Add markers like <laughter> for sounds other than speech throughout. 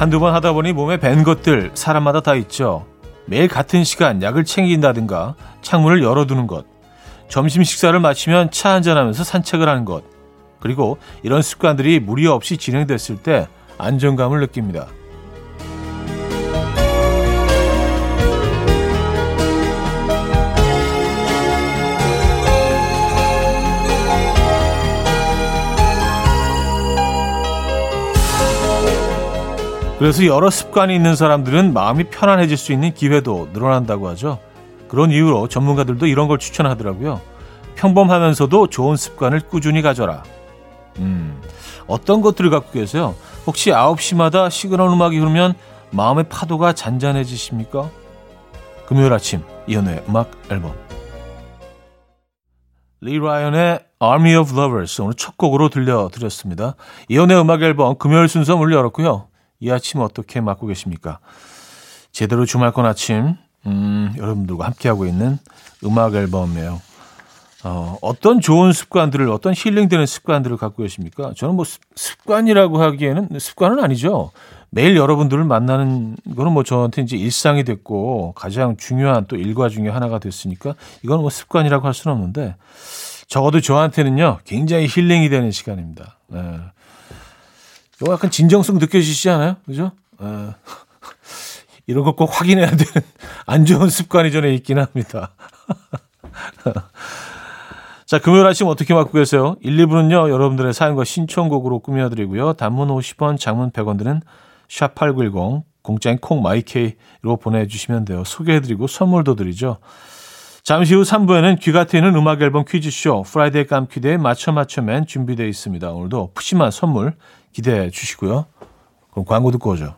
한두 번 하다 보니 몸에 밴 것들 사람마다 다 있죠. 매일 같은 시간 약을 챙긴다든가 창문을 열어두는 것, 점심 식사를 마치면 차 한잔하면서 산책을 하는 것, 그리고 이런 습관들이 무리 없이 진행됐을 때 안정감을 느낍니다. 그래서 여러 습관이 있는 사람들은 마음이 편안해질 수 있는 기회도 늘어난다고 하죠. 그런 이유로 전문가들도 이런 걸 추천하더라고요. 평범하면서도 좋은 습관을 꾸준히 가져라. 음, 어떤 것들을 갖고 계세요? 혹시 9시마다 시그널 음악이 흐르면 마음의 파도가 잔잔해지십니까? 금요일 아침 이현우의 음악 앨범 리 라이언의 Army of Lovers 오늘 첫 곡으로 들려드렸습니다. 이연우의 음악 앨범 금요일 순서 문을 열었고요. 이 아침 어떻게 맞고 계십니까? 제대로 주말권 아침 음, 여러분들과 함께하고 있는 음악 앨범이에요. 어, 어떤 좋은 습관들을 어떤 힐링되는 습관들을 갖고 계십니까? 저는 뭐 습관이라고 하기에는 습관은 아니죠. 매일 여러분들을 만나는 거는 뭐 저한테 이제 일상이 됐고 가장 중요한 또 일과 중에 하나가 됐으니까 이건 뭐 습관이라고 할 수는 없는데 적어도 저한테는요 굉장히 힐링이 되는 시간입니다. 네. 이거 약간 진정성 느껴지시지 않아요? 그죠? 에, 이런 거꼭 확인해야 되는 <laughs> 안 좋은 습관이 전에 있긴 합니다. <laughs> 자, 금요일 아침 어떻게 맞고 계세요? 1, 2부는요, 여러분들의 사연과 신청곡으로 꾸며드리고요. 단문 50원, 장문 100원 드는 샵8910, 공짜인 콩 My K로 보내주시면 돼요. 소개해드리고 선물도 드리죠. 잠시 후 3부에는 귀가 트이는 음악 앨범 퀴즈쇼 Friday 깜퀴데이 맞춰 맞춰맨 준비되어 있습니다. 오늘도 푸짐한 선물 기대해 주시고요. 그럼 광고 듣고 오죠.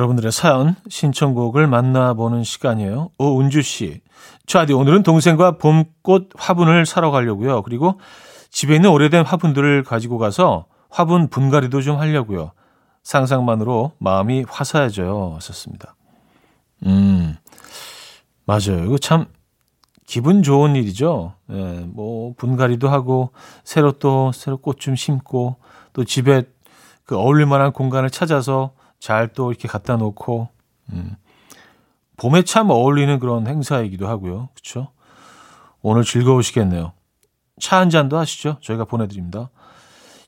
여러분들의 사연 신청곡을 만나보는 시간이에요. 오은주 씨. 차디 오늘은 동생과 봄꽃 화분을 사러 가려고요. 그리고 집에 있는 오래된 화분들을 가지고 가서 화분 분갈이도 좀 하려고요. 상상만으로 마음이 화사해져요. 썼습니다. 음, 맞아요. 이거 참 기분 좋은 일이죠. 예, 뭐 분갈이도 하고 새로 또 새로 꽃 좀 심고 또 집에 그 어울릴 만한 공간을 찾아서 잘 또 이렇게 갖다 놓고 음. 봄에 참 어울리는 그런 행사이기도 하고요. 그렇죠? 오늘 즐거우시겠네요. 차 한 잔도 하시죠. 저희가 보내드립니다.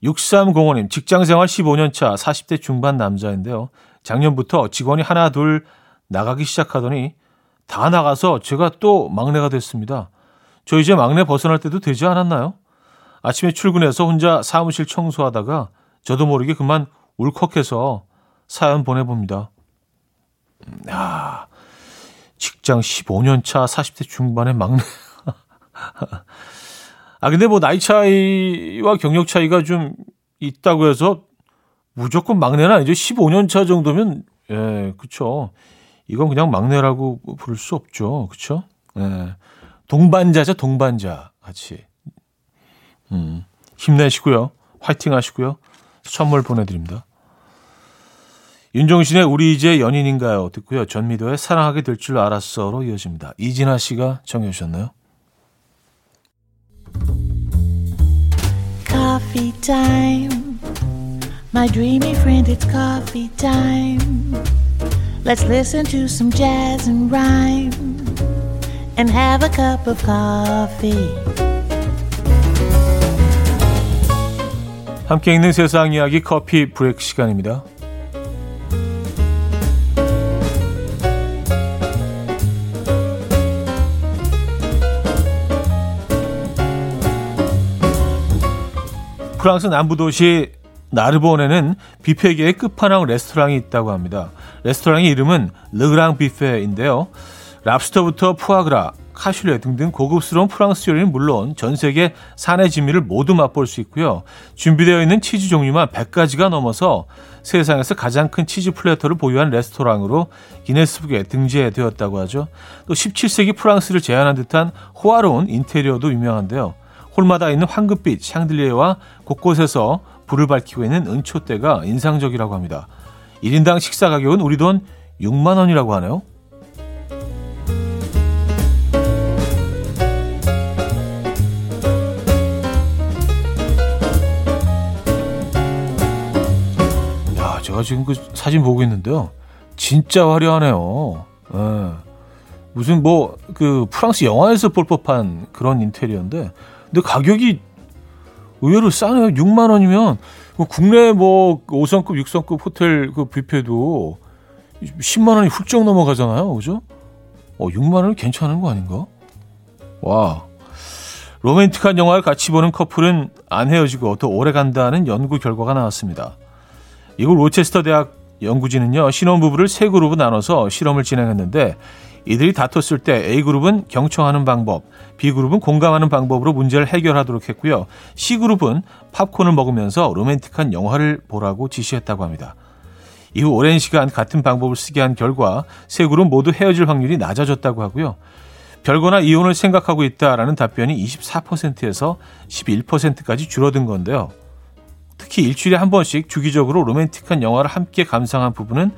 6305님, 직장생활 15년 차 40대 중반 남자인데요. 작년부터 직원이 하나 둘 나가기 시작하더니 다 나가서 제가 또 막내가 됐습니다. 저 이제 막내 벗어날 때도 되지 않았나요? 아침에 출근해서 혼자 사무실 청소하다가 저도 모르게 그만 울컥해서 사연 보내봅니다. 야, 직장 15년 차 40대 중반의 막내. <laughs> 아, 근데 뭐 나이 차이와 경력 차이가 좀 있다고 해서 무조건 막내는 아니죠. 15년 차 정도면, 예, 그쵸. 이건 그냥 막내라고 부를 수 없죠. 그쵸? 예. 동반자죠, 동반자. 같이. 음, 힘내시고요. 화이팅 하시고요. 선물 보내드립니다. 윤종신의 우리 이제 연인인가요? 듣고요. 전미도의 사랑하게 될 줄 알았어로 이어집니다. 이진아 씨가 정해 주셨나요? Coffee time. My dreamy friend, it's coffee time. Let's listen to some jazz and rhyme and have a cup of coffee. 함께 있는 세상 이야기 커피 브레이크 시간입니다. 프랑스 남부 도시 나르본에는 뷔페계의 끝판왕 레스토랑이 있다고 합니다. 레스토랑의 이름은 르그랑 뷔페인데요. 랍스터부터 푸아그라, 카슐레 등등 고급스러운 프랑스 요리는 물론 전 세계 산의 진미를 모두 맛볼 수 있고요. 준비되어 있는 치즈 종류만 100가지가 넘어서 세상에서 가장 큰 치즈 platter를 보유한 레스토랑으로 기네스북에 등재되었다고 하죠. 또 17세기 프랑스를 재현한 듯한 호화로운 인테리어도 유명한데요. 홀마다 있는 황금빛 샹들리에와 곳곳에서 불을 밝히고 있는 은초대가 인상적이라고 합니다. 1인당 식사 가격은 우리 돈 6만 원이라고 하네요. 야, 제가 지금 그 사진 보고 있는데요. 진짜 화려하네요. 예. 무슨 뭐 그 프랑스 영화에서 볼 법한 그런 인테리어인데 근데 가격이 의외로 싸네요. 6만 원이면 뭐 국내 뭐 5성급, 6성급 호텔 그 뷔페도 10만 원이 훌쩍 넘어가잖아요. 그죠? 어, 6만 원은 괜찮은 거 아닌가? 와. 로맨틱한 영화를 같이 보는 커플은 안 헤어지고 더 오래 간다는 연구 결과가 나왔습니다. 이곳 로체스터 대학 연구진은요, 신혼부부를 세 그룹으로 나눠서 실험을 진행했는데 이들이 다퉜을 때 A그룹은 경청하는 방법, B그룹은 공감하는 방법으로 문제를 해결하도록 했고요. C그룹은 팝콘을 먹으면서 로맨틱한 영화를 보라고 지시했다고 합니다. 이후 오랜 시간 같은 방법을 쓰게 한 결과 세 그룹 모두 헤어질 확률이 낮아졌다고 하고요. 별거나 이혼을 생각하고 있다라는 답변이 24%에서 11%까지 줄어든 건데요. 특히 일주일에 한 번씩 주기적으로 로맨틱한 영화를 함께 감상한 부분은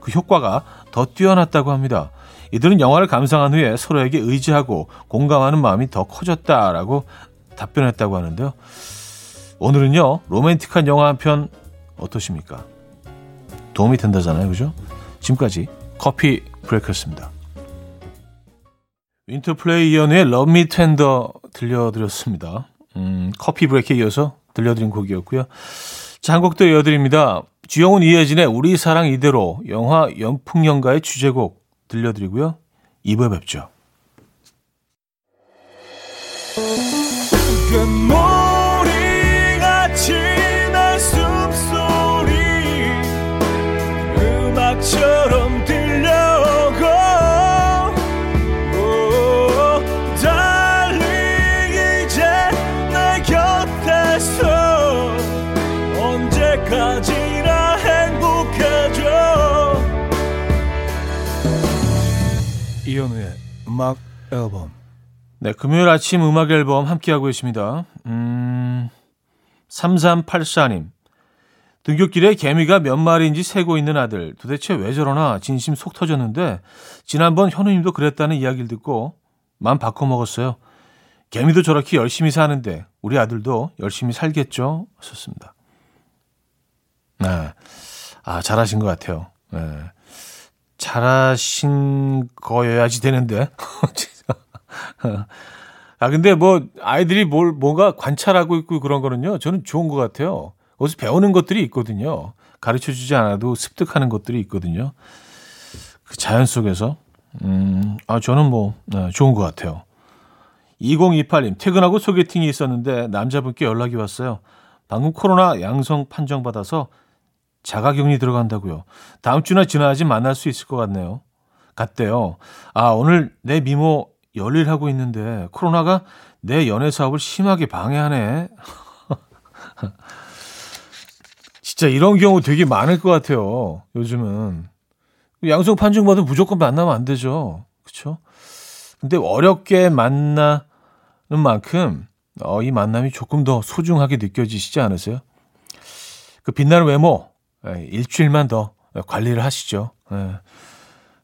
그 효과가 더 뛰어났다고 합니다. 이들은 영화를 감상한 후에 서로에게 의지하고 공감하는 마음이 더 커졌다라고 답변했다고 하는데요. 오늘은요, 로맨틱한 영화 한 편 어떠십니까? 도움이 된다잖아요. 그죠? 지금까지 커피 브레이크였습니다. 윈터플레이 이연의 Love Me 들려드렸습니다. 음, 커피 브레이크에 이어서 들려드린 곡이었고요. 자, 한 곡 더 이어드립니다. 주영훈 이혜진의 우리 사랑 이대로 영화 연풍연가의 주제곡 들려드리고요. 2부에 뵙죠. 숨소리 음악처럼 이현우의 음악 앨범. 네, 금요일 아침 음악 앨범 함께하고 계십니다. 음, 3384님. 등굣길에 개미가 몇 마리인지 세고 있는 아들. 도대체 왜 저러나 진심 속 터졌는데 지난번 현우님도 그랬다는 이야기를 듣고 마음 바꿔 먹었어요. 개미도 저렇게 열심히 사는데 우리 아들도 열심히 살겠죠? 하셨습니다. 네. 아, 잘하신 것 같아요. 네. 잘하신 거여야지 되는데. <laughs> 아, 근데 뭐, 아이들이 뭘, 뭔가 관찰하고 있고 그런 거는요, 저는 좋은 것 같아요. 어디서 배우는 것들이 있거든요. 가르쳐 주지 않아도 습득하는 것들이 있거든요. 그 자연 속에서. 음, 아, 저는 뭐, 네, 좋은 것 같아요. 2028님, 퇴근하고 소개팅이 있었는데 남자분께 연락이 왔어요. 방금 코로나 양성 판정받아서 자가격리 들어간다고요. 다음 주나 지나야지 만날 수 있을 것 같네요. 같대요. 아, 오늘 내 미모 열일하고 있는데 코로나가 내 연애 사업을 심하게 방해하네. <laughs> 진짜 이런 경우 되게 많을 것 같아요. 요즘은. 양성 판정 받으면 무조건 만나면 안 되죠. 그렇죠? 근데 어렵게 만나는 만큼 어, 이 만남이 조금 더 소중하게 느껴지시지 않으세요? 그 빛나는 외모 예, 일주일만 더 관리를 하시죠. 예.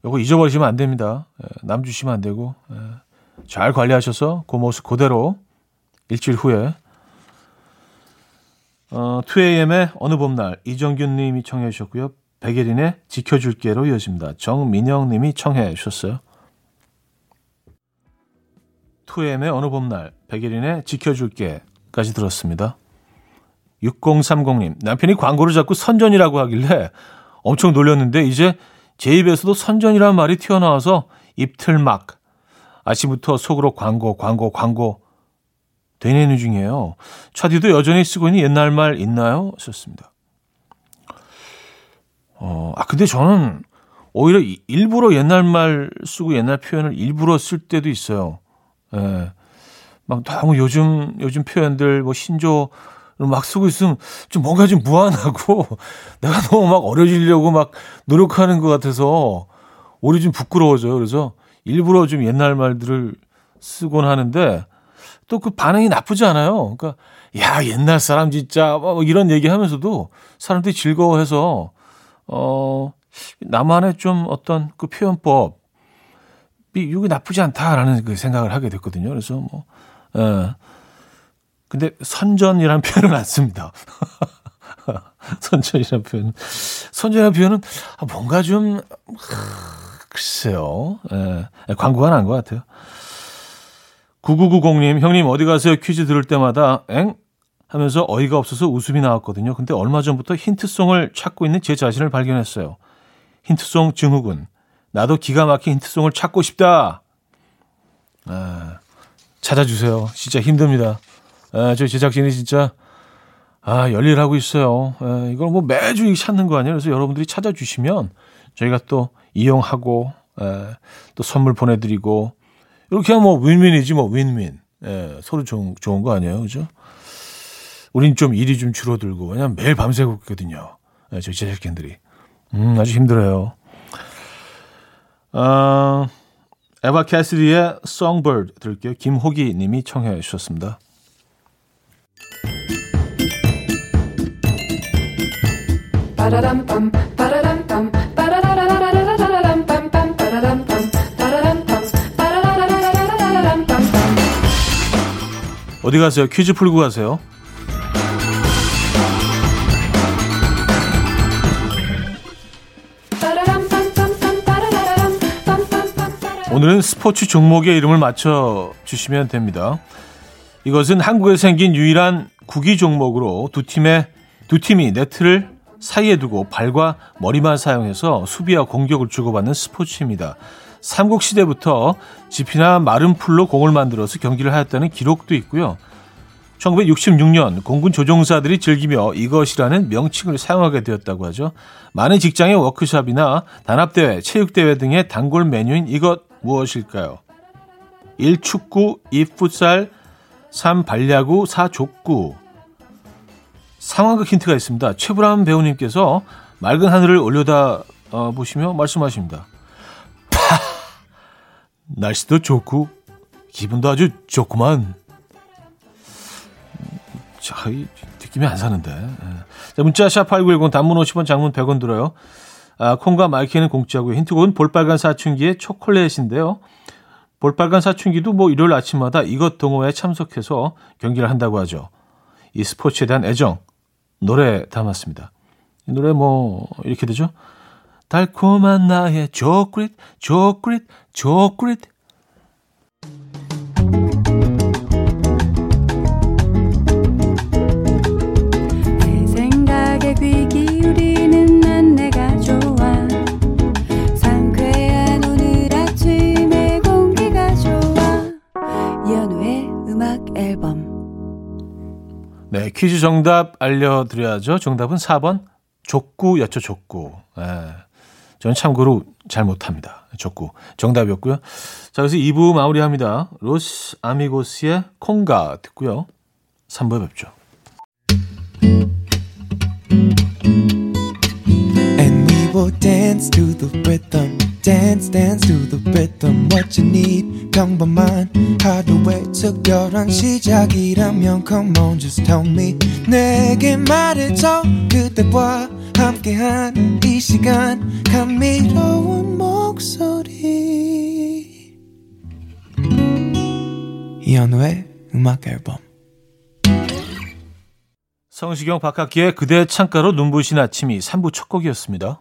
요거 잊어버리시면 안 됩니다. 예, 남 주시면 안 되고 예. 잘 관리하셔서 그 모습 그대로 일주일 후에 어, 2AM의 어느 봄날 이정균 님이 청해 주셨고요. 백예린의 지켜줄게로 이어집니다. 정민영 님이 청해 주셨어요. 2AM의 어느 봄날 백예린의 지켜줄게까지 들었습니다. 6030님, 남편이 광고를 자꾸 선전이라고 하길래 엄청 놀렸는데 이제 제 입에서도 선전이라는 말이 튀어나와서 입틀막. 아침부터 속으로 광고, 광고, 광고 되뇌는 중이에요. 차디도 여전히 쓰고 있는 옛날 말 있나요? 썼습니다. 어, 아, 근데 저는 오히려 일부러 옛날 말 쓰고 옛날 표현을 일부러 쓸 때도 있어요. 예. 막 너무 요즘 요즘 표현들 뭐 신조 막 쓰고 있으면 좀 뭔가 좀 무한하고 <laughs> 내가 너무 막 어려지려고 막 노력하는 것 같아서 오히려 좀 부끄러워져요. 그래서 일부러 좀 옛날 말들을 쓰곤 하는데 또 그 반응이 나쁘지 않아요. 그러니까 야 옛날 사람 진짜 뭐 이런 얘기하면서도 사람들이 즐거워해서 어 나만의 좀 어떤 그 표현법 이게 나쁘지 않다라는 그 생각을 하게 됐거든요. 그래서 뭐 예. 근데 선전이라는 표현은 안 씁니다. <laughs> 선전이라는 표현. 선전이라는 표현은 아, 뭔가 좀 글쎄요. 예. 광고가 난 것 같아요. 9990님, 형님 어디 가세요? 퀴즈 들을 때마다 엥? 하면서 어이가 없어서 웃음이 나왔거든요. 근데 얼마 전부터 힌트송을 찾고 있는 제 자신을 발견했어요. 힌트송 증후군. 나도 기가 막힌 힌트송을 찾고 싶다. 아, 찾아주세요. 진짜 힘듭니다. 아, 저 제작진이 진짜 아, 열일하고 있어요. 아, 이걸 뭐 매주 찾는 거 아니에요. 그래서 여러분들이 찾아주시면 저희가 또 이용하고 에, 또 선물 보내드리고 이렇게 하면 뭐 윈윈이지 뭐 윈윈. 에, 서로 좋은, 좋은 거 아니에요. 그죠? 우린 좀 일이 좀 줄어들고 왜냐면 매일 밤새고 있거든요. 에, 저희 제작진들이. 음, 아주 힘들어요. 어, 에바 캐시디의 Songbird 들을게요. 김호기 님이 청해 주셨습니다. 어디 가세요? 퀴즈 풀고 가세요. 오늘은 스포츠 종목의 이름을 맞춰 주시면 됩니다. 이것은 한국에 생긴 유일한 구기 종목으로 두 팀의 두 팀이 네트를 사이에 두고 발과 머리만 사용해서 수비와 공격을 주고받는 스포츠입니다. 삼국 시대부터 지피나 마른 풀로 공을 만들어서 경기를 하였다는 기록도 있고요. 1966년 공군 조종사들이 즐기며 이것이라는 명칭을 사용하게 되었다고 하죠. 많은 직장의 워크숍이나 단합대회, 체육대회 등의 단골 메뉴인 이것 무엇일까요? 1. 축구, 2. 풋살, 3. 발야구, 4. 족구. 상황극 힌트가 있습니다. 최불암 배우님께서 맑은 하늘을 올려다 어, 보시며 말씀하십니다. 파! 날씨도 좋고 기분도 아주 좋구만. 자, 이 느낌이 안 사는데. 예. 자, 문자 샵8910 단문 50원 장문 100원 들어요. 아, 콩과 My K는 공짜고요. 힌트곡은 볼빨간 사춘기의 초콜릿인데요. 볼빨간 사춘기도 뭐 일요일 아침마다 이것 동호회에 참석해서 경기를 한다고 하죠. 이 스포츠에 대한 애정, 노래 담았습니다. 이 노래 뭐 이렇게 되죠. 달콤한 나의 초콜릿, 초콜릿, 초콜릿. 네, 퀴즈 정답 알려드려야죠. 정답은 4번 족구였죠, 족구. 네, 저는 참고로 잘 못합니다. 족구. 정답이었고요. 자, 그래서 2부 마무리합니다. 로스 아미고스의 콩가 듣고요. 3부에 뵙죠. Dance to the rhythm. Dance dance to the rhythm what you need. 평범한 하루의 특별한 시작이라면 come on just tell me. 내게 말해줘 그대와 함께한 이 시간. 감미로운 목소리. 이현우의 음악 앨범. 성시경 박학기의 그대 창가로 눈부신 아침이 3부 첫 곡이었습니다.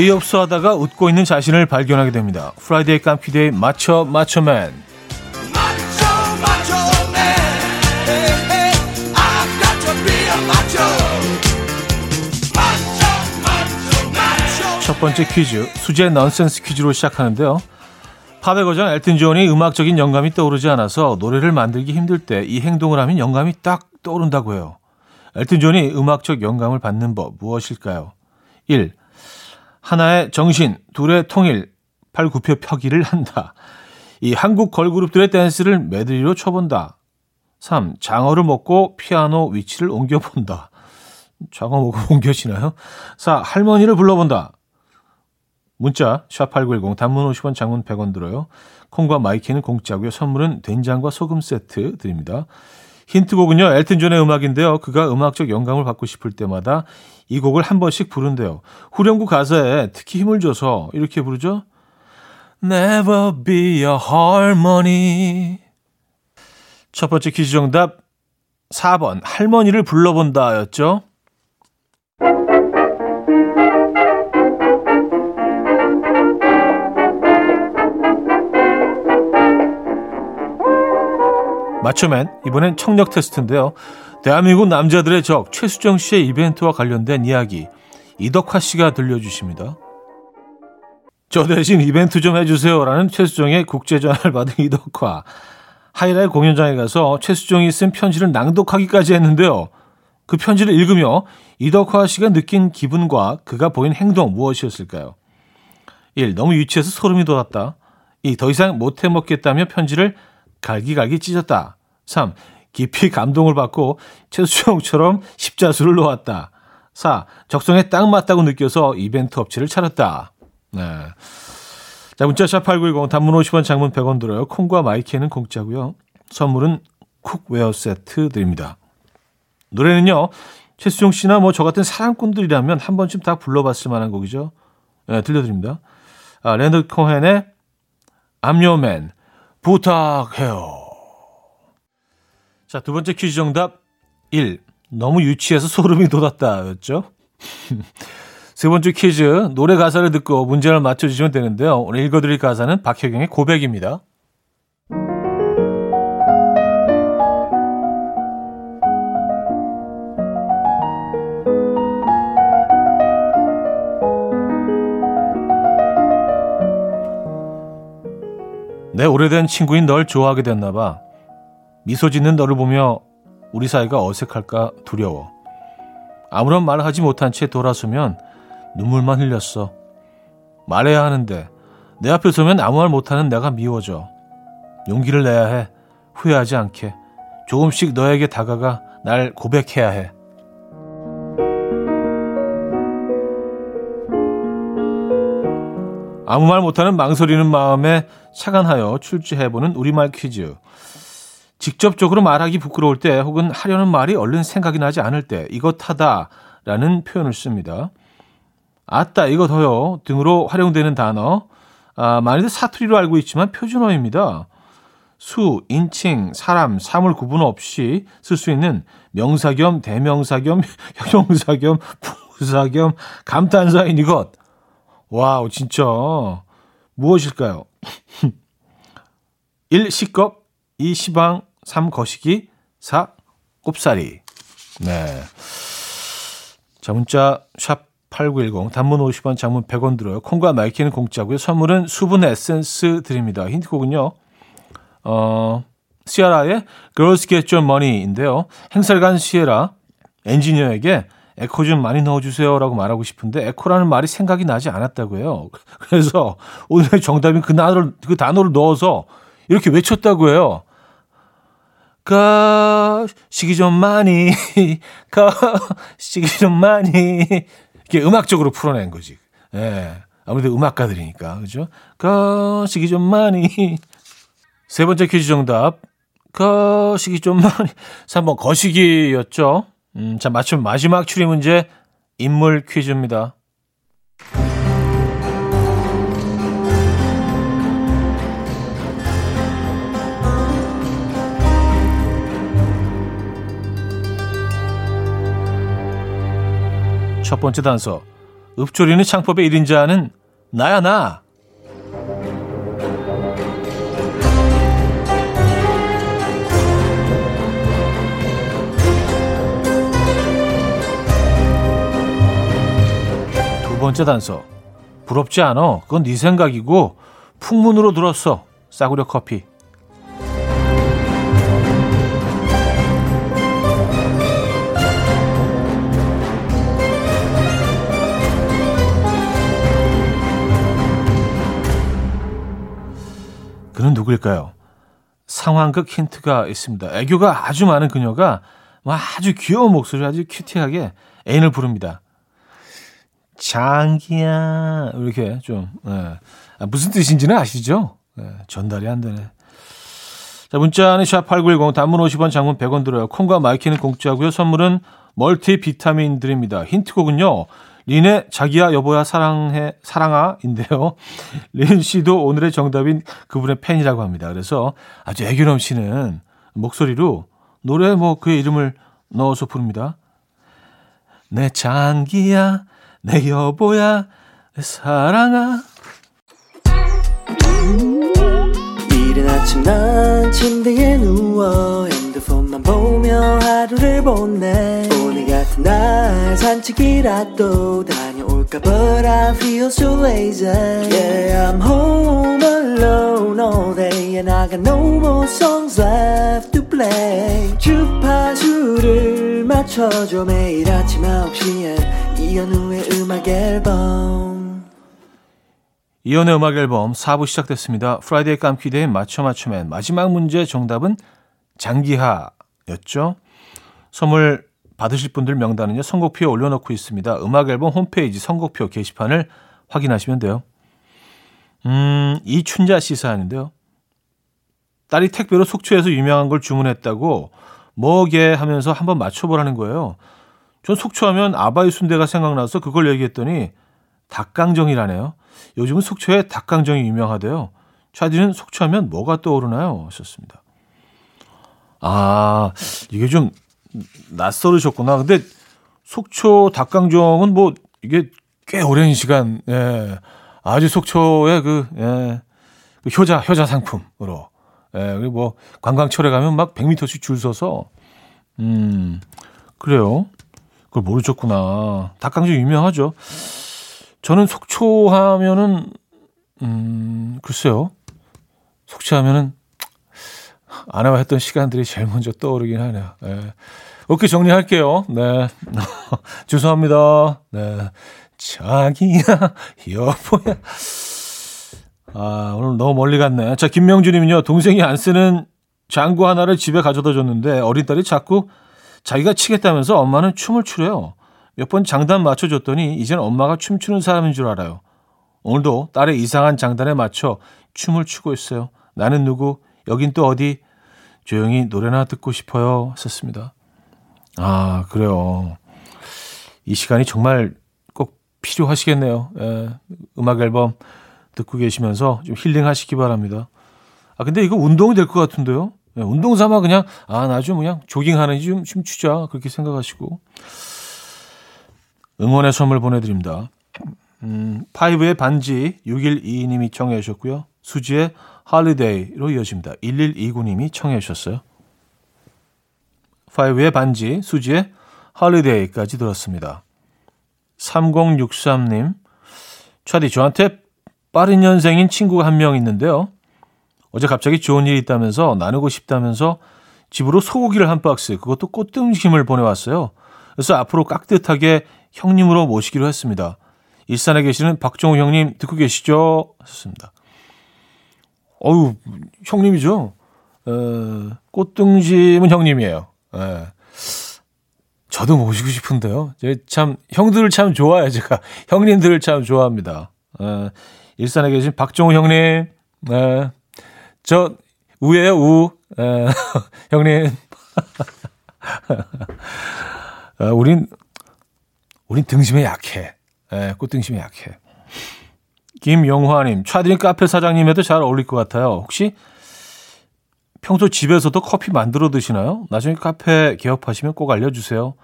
어이없어 하다가 웃고 있는 자신을 발견하게 됩니다. Friday 깜퀴데이 맞춰 맞춰맨 첫 번째 퀴즈 수제 넌센스 퀴즈로 시작하는데요. 팝의 거장 엘튼 존이 음악적인 영감이 떠오르지 않아서 노래를 만들기 힘들 때 이 행동을 하면 영감이 딱 떠오른다고 해요. 엘튼 존이 음악적 영감을 받는 법 무엇일까요? 1. 하나에 정신, 둘에 통일, 팔굽혀 펴기를 한다. 이 한국 걸그룹들의 댄스를 메들리로 쳐본다. 3. 장어를 먹고 피아노 위치를 옮겨본다. 장어 먹고 <laughs> 옮겨지나요? 4. 할머니를 불러본다. 문자 샵8910 단문 50원 장문 100원 들어요. 콩과 My K는 공짜고요. 선물은 된장과 소금 세트 드립니다. 힌트곡은요. 엘튼 존의 음악인데요. 그가 음악적 영감을 받고 싶을 때마다 이 곡을 한 번씩 부른대요. 후렴구 가사에 특히 힘을 줘서 이렇게 부르죠. Never be a harmony. 첫 번째 퀴즈 정답 4번 할머니를 불러본다였죠. 맞춰맨 이번엔 청력 테스트인데요. 대한민국 남자들의 적 최수정 씨의 이벤트와 관련된 이야기 이덕화 씨가 들려주십니다. 저 대신 이벤트 좀 해주세요라는 최수정의 국제 전화를 받은 이덕화. 하이라이 공연장에 가서 최수정이 쓴 편지를 낭독하기까지 했는데요. 그 편지를 읽으며 이덕화 씨가 느낀 기분과 그가 보인 행동 무엇이었을까요? 1. 너무 유치해서 소름이 돋았다. 2. 더 이상 못 해 먹겠다며 편지를 갈기갈기 찢었다. 3. 깊이 감동을 받고 최수정처럼 십자수를 놓았다. 4. 적성에 딱 맞다고 느껴서 이벤트 업체를 차렸다. 네. 자, 문자샵 8910 단문 50원 장문 100원 들어요. 콩과 My K는 공짜고요. 선물은 cookware 세트 드립니다. 노래는요. 최수종 씨나 뭐 저 같은 사랑꾼들이라면 한 번쯤 다 불러봤을 만한 곡이죠. 네, 들려드립니다. 아, 레너드 코헨의 Man 부탁해요. 자, 두 번째 퀴즈 정답 1. 너무 유치해서 소름이 돋았다 였죠. <laughs> 세 번째 퀴즈 노래 가사를 듣고 문제를 맞춰주시면 되는데요. 오늘 읽어드릴 가사는 박혜경의 고백입니다. 내 오래된 친구인 널 좋아하게 됐나 봐. 미소 짓는 너를 보며 우리 사이가 어색할까 두려워. 아무런 말 하지 못한 채 돌아서면 눈물만 흘렸어. 말해야 하는데 내 앞에 서면 아무 말 못하는 내가 미워져. 용기를 내야 해. 후회하지 않게. 조금씩 너에게 다가가 날 고백해야 해. 아무 말 못하는 망설이는 마음에 착안하여 출제해보는 우리말 퀴즈. 직접적으로 말하기 부끄러울 때 혹은 하려는 말이 얼른 생각이 나지 않을 때 이것하다 라는 표현을 씁니다. 아따 이거 더요 등으로 활용되는 단어 아, 많이들 사투리로 알고 있지만 표준어입니다. 수, 인칭, 사람, 사물 구분 없이 쓸 수 있는 명사 겸 대명사 겸 <laughs> 형용사 겸 부사 겸 감탄사인 이것. wow, 진짜 무엇일까요? 1. 식겁 2. 시방 3. 거시기 4. 꼽사리 네. 자, 문자 샵 8910 단문 50원, 장문 100원 들어요. 콩과 My K는 공짜고요. 선물은 수분 에센스 드립니다. 힌트곡은요. 어, 시아라의 Girls Get Your Money인데요. 행사를 간 시에라 엔지니어에게 에코 좀 많이 넣어주세요라고 말하고 싶은데 에코라는 말이 생각이 나지 않았다고요. 그래서 오늘의 정답인 그 단어를 그 단어를 넣어서 이렇게 외쳤다고 해요. 가시기 좀 많이 <laughs> 가시기 좀 많이 이렇게 음악적으로 풀어낸 거지. 예. 아무래도 음악가들이니까 그죠? 가시기 좀 많이 세 번째 퀴즈 정답. 거시기 좀 많이. 3번 거시기였죠. 음, 자, 맞춤 마지막 추리 문제 인물 퀴즈입니다. 첫 번째 단서. 읍조리는 창법의 1인자는 나야 나. 번째 단서. 부럽지 않아. 그건 네 생각이고 풍문으로 들었어. 싸구려 커피. 그는 누구일까요? 상황극 힌트가 있습니다. 애교가 아주 많은 그녀가 아주 귀여운 목소리 아주 cutie하게 애인을 부릅니다. 장기야 이렇게 좀 예. 아, 무슨 뜻인지는 아시죠? 예, 전달이 안 되네. 자 문자는 샵8910 단문 50원 장문 100원 들어요. 콩과 My K는 공짜고요. 선물은 멀티 비타민 드립니다. 힌트곡은요. 린의 자기야 여보야 사랑해 사랑아인데요. <laughs> 린 씨도 오늘의 정답인 그분의 팬이라고 합니다. 그래서 아주 애교 넘치는 목소리로 노래 뭐 그의 이름을 넣어서 부릅니다. 내 장기야 내 여보야 내 사랑아 이른 아침 난 침대에 누워 핸드폰만 보며 하루를 보내. 오늘 같은 날 산책이라도 다녀올까? But I feel so lazy. Yeah I'm home alone all day And I got no more songs left to play. 주파수를 맞춰줘 매일 아침 9시에. 이현우의 음악 앨범. 이현우의 음악 앨범 4부 시작됐습니다. Friday 깜퀴 day 맞춰 맞춰맨 마지막 문제 정답은 장기하였죠. 선물 받으실 분들 명단은요. 선곡표에 올려놓고 있습니다. 음악 앨범 홈페이지 선곡표 게시판을 확인하시면 돼요. 음, 이춘자 씨 사연인데요. 딸이 택배로 속초에서 유명한 걸 주문했다고 뭐게 하면서 한번 맞춰보라는 거예요. 전 속초하면 아바이 순대가 생각나서 그걸 얘기했더니 닭강정이라네요. 요즘은 속초에 닭강정이 유명하대요. 차디는 속초하면 뭐가 떠오르나요? 하셨습니다. 아, 이게 좀 낯설으셨구나. 근데 속초 닭강정은 뭐 이게 꽤 오랜 시간, 예, 아주 속초의 그, 예, 그 효자, 효자 상품으로. 예, 그리고 뭐 관광철에 가면 막 100m씩 줄 서서, 음, 그래요. 그걸 모르셨구나. 닭강정 유명하죠. 저는 속초 하면은, 음, 글쎄요. 속초 하면은, 아내와 했던 시간들이 제일 먼저 떠오르긴 하네요. 네. 오케이, 정리할게요. 네. <laughs> 죄송합니다. 네. 자기야, 여보야. 아, 오늘 너무 멀리 갔네. 자, 김명주님은요, 동생이 안 쓰는 장구 하나를 집에 가져다 줬는데, 어린 딸이 자꾸 자기가 치겠다면서 엄마는 춤을 추래요. 몇 번 장단 맞춰줬더니 이젠 엄마가 춤추는 사람인 줄 알아요. 오늘도 딸의 이상한 장단에 맞춰 춤을 추고 있어요. 나는 누구? 여긴 또 어디? 조용히 노래나 듣고 싶어요. 썼습니다. 아, 그래요. 이 시간이 정말 꼭 필요하시겠네요. 예, 음악 앨범 듣고 계시면서 좀 힐링하시기 바랍니다. 아, 근데 이거 운동이 될 것 같은데요? 예, 운동 삼아 그냥, 아, 나 좀 그냥 조깅하든지 좀 춤추자. 그렇게 생각하시고. 응원의 선물 보내드립니다. 음, 파이브의 반지 6122님이 청해 주셨고요. 수지의 Holiday로 이어집니다. 1129님이 청해 주셨어요. 파이브의 반지, 수지의 할리데이까지 들었습니다. 3063님, 차디 저한테 빠른 년생인 친구가 한 명 있는데요. 어제 갑자기 좋은 일이 있다면서 나누고 싶다면서 집으로 소고기를 한 박스, 그것도 꽃등심을 보내왔어요. 그래서 앞으로 깍듯하게 형님으로 모시기로 했습니다. 일산에 계시는 박정우 형님 듣고 계시죠? 하셨습니다. 어유 형님이죠. 어, 꽃등심은 형님이에요. 예. 저도 모시고 싶은데요. 참 형들을 참 좋아해요. 제가 형님들을 참 좋아합니다. 예. 일산에 계신 박정우 형님, 예. 저 우예요 우, 예. <laughs> 형님. <laughs> 아, 우린 우린 등심에 약해. 예, 꽃등심에 약해. 김영화님, 차드린 카페 사장님에도 잘 어울릴 것 같아요. 혹시 평소 집에서도 커피 만들어 드시나요? 나중에 카페 개업하시면 꼭 알려주세요.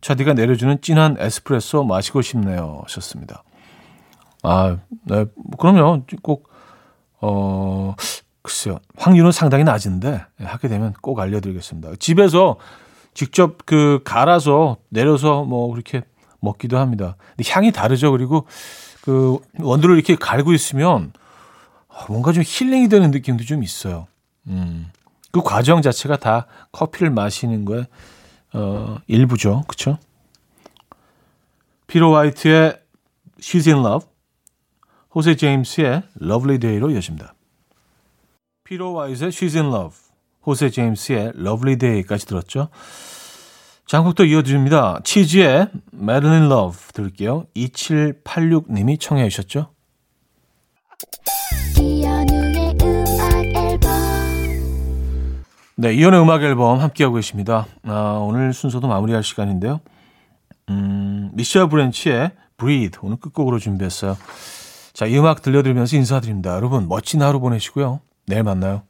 차디가 내려주는 진한 에스프레소 마시고 싶네요. 하셨습니다. 아, 네. 그러면 꼭, 어, 글쎄요. 확률은 상당히 낮은데, 예, 하게 되면 꼭 알려드리겠습니다. 집에서 직접 그 갈아서 내려서 뭐 그렇게 먹기도 합니다. 근데 향이 다르죠. 그리고 그 원두를 이렇게 갈고 있으면 뭔가 좀 힐링이 되는 느낌도 좀 있어요. 음. 그 과정 자체가 다 커피를 마시는 거에 어, 일부죠. 그렇죠? 피로 화이트의 She's in Love, 호세 제임스의 Lovely Day로 이어집니다. 피로 화이트의 She's in Love, 호세 제임스의 Lovely Day까지 들었죠. 신청곡도 이어드립니다. 치즈의 Madeleine Love 들을게요. 2786님이 청해 주셨죠. 네, 이현우의 음악 앨범 함께하고 계십니다. 아, 오늘 순서도 마무리할 시간인데요. 음, 미셸 브랜치의 Breathe 오늘 끝곡으로 준비했어요. 자, 이 음악 들려드리면서 인사드립니다. 여러분 멋진 하루 보내시고요. 내일 만나요.